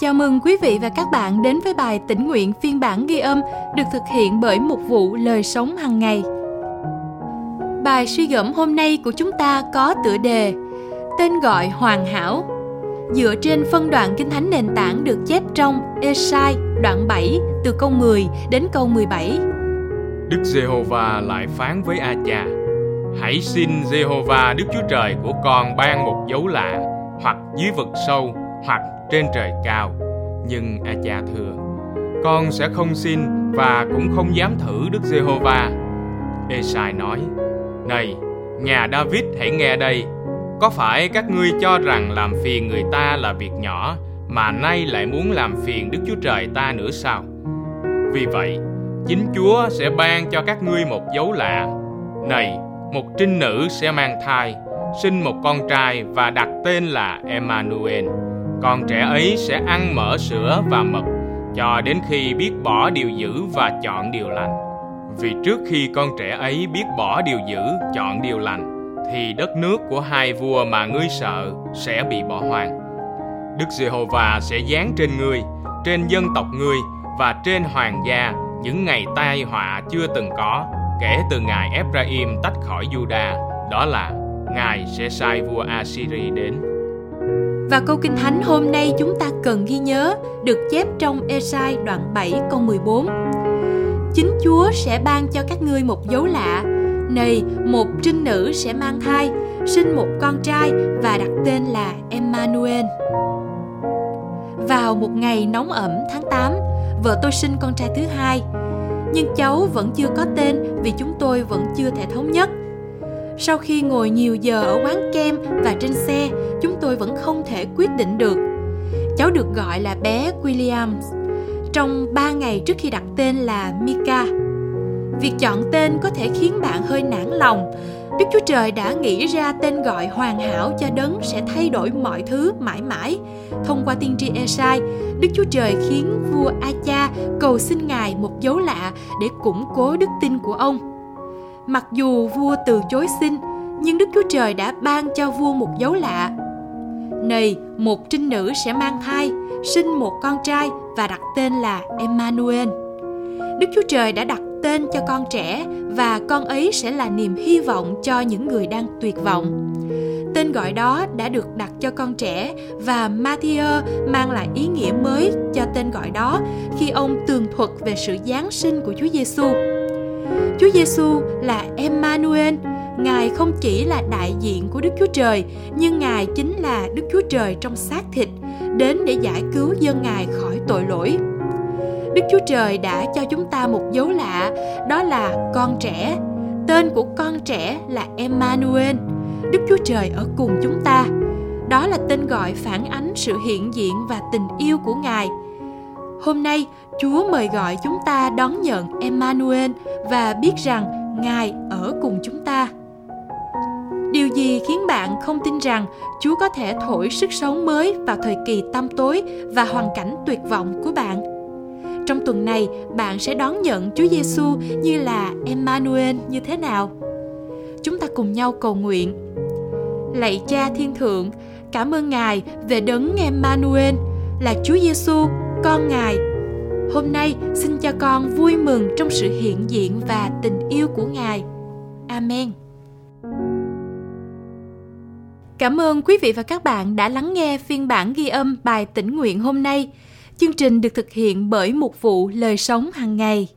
Chào mừng quý vị và các bạn đến với bài tỉnh nguyện phiên bản ghi âm được thực hiện bởi một vụ lời sống hàng ngày. Bài suy gẫm hôm nay của chúng ta có tựa đề Tên gọi hoàn hảo dựa trên phân đoạn Kinh Thánh nền tảng được chép trong Esai đoạn 7 từ câu 10 đến câu 17. Đức Giê-hô-va lại phán với A-cha: Hãy xin Giê-hô-va Đức Chúa Trời của con ban một dấu lạ, hoặc dưới vực sâu, hoặc trên trời cao. Nhưng A-cha thưa: Con sẽ không xin và cũng không dám thử Đức Giê-hô-va. Esai nói: Này, nhà David hãy nghe đây. Có phải các ngươi cho rằng làm phiền người ta là việc nhỏ, mà nay lại muốn làm phiền Đức Chúa Trời ta nữa sao? Vì vậy, chính Chúa sẽ ban cho các ngươi một dấu lạ. Này, một trinh nữ sẽ mang thai, sinh một con trai và đặt tên là Emmanuel. Con trẻ ấy sẽ ăn mỡ sữa và mật cho đến khi biết bỏ điều dữ và chọn điều lành. Vì trước khi con trẻ ấy biết bỏ điều dữ, chọn điều lành, thì đất nước của hai vua mà ngươi sợ sẽ bị bỏ hoang. Đức Giê-hô-va sẽ giáng trên ngươi, trên dân tộc ngươi và trên hoàng gia những ngày tai họa chưa từng có kể từ ngày Ephraim tách khỏi Juda, đó là Ngài sẽ sai vua Assyri đến. Và câu Kinh Thánh hôm nay chúng ta cần ghi nhớ được chép trong Esai đoạn 7 câu 14. Chính Chúa sẽ ban cho các ngươi một dấu lạ. Này, một trinh nữ sẽ mang thai, sinh một con trai và đặt tên là Emmanuel. Vào một ngày nóng ẩm tháng 8, vợ tôi sinh con trai thứ hai. Nhưng cháu vẫn chưa có tên vì chúng tôi vẫn chưa thể thống nhất. Sau khi ngồi nhiều giờ ở quán kem và trên xe, chúng tôi vẫn không thể quyết định được. Cháu được gọi là bé Williams trong 3 ngày trước khi đặt tên là Mika. Việc chọn tên có thể khiến bạn hơi nản lòng. Đức Chúa Trời đã nghĩ ra tên gọi hoàn hảo cho đấng sẽ thay đổi mọi thứ mãi mãi. Thông qua tiên tri Esai, Đức Chúa Trời khiến vua Acha cầu xin Ngài một dấu lạ để củng cố đức tin của ông. Mặc dù vua từ chối xin, nhưng Đức Chúa Trời đã ban cho vua một dấu lạ. Này, một trinh nữ sẽ mang thai, sinh một con trai và đặt tên là Emmanuel. Đức Chúa Trời đã đặt tên cho con trẻ và con ấy sẽ là niềm hy vọng cho những người đang tuyệt vọng. Tên gọi đó đã được đặt cho con trẻ và Matthew mang lại ý nghĩa mới cho tên gọi đó khi ông tường thuật về sự giáng sinh của Chúa Giêsu. Chúa Giêsu là Emmanuel, Ngài không chỉ là đại diện của Đức Chúa Trời, nhưng Ngài chính là Đức Chúa Trời trong xác thịt, đến để giải cứu dân Ngài khỏi tội lỗi. Đức Chúa Trời đã cho chúng ta một dấu lạ, đó là con trẻ. Tên của con trẻ là Emmanuel. Đức Chúa Trời ở cùng chúng ta. Đó là tên gọi phản ánh sự hiện diện và tình yêu của Ngài. Hôm nay, Chúa mời gọi chúng ta đón nhận Emmanuel và biết rằng Ngài ở cùng chúng ta. Điều gì khiến bạn không tin rằng Chúa có thể thổi sức sống mới vào thời kỳ tăm tối và hoàn cảnh tuyệt vọng của bạn? Trong tuần này, bạn sẽ đón nhận Chúa Giêsu như là Emmanuel như thế nào? Chúng ta cùng nhau cầu nguyện. Lạy Cha Thiên Thượng, cảm ơn Ngài về đấng Emmanuel là Chúa Giêsu, con Ngài. Hôm nay, xin cho con vui mừng trong sự hiện diện và tình yêu của Ngài. Amen. Cảm ơn quý vị và các bạn đã lắng nghe phiên bản ghi âm bài tĩnh nguyện hôm nay. Chương trình được thực hiện bởi một vụ lời sống hàng ngày.